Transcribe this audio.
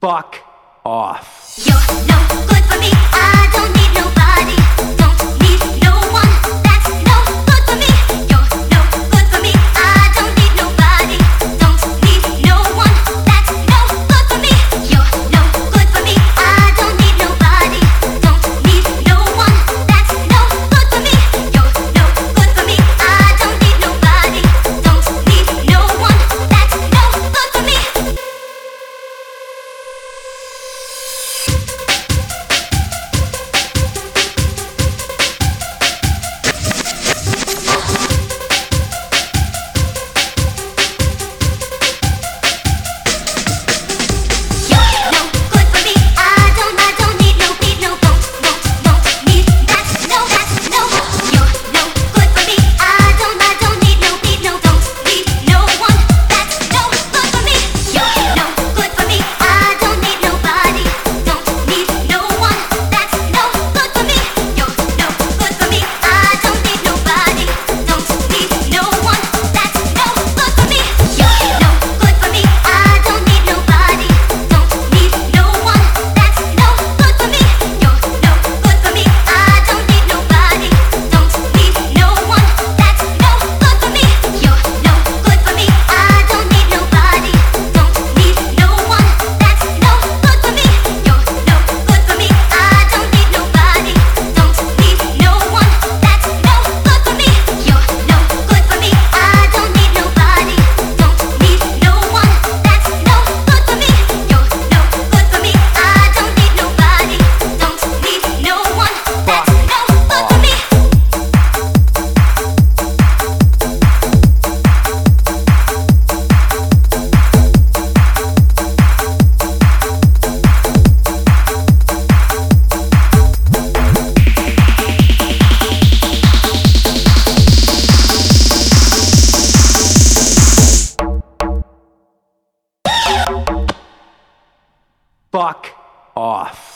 Fuck off. Fuck off.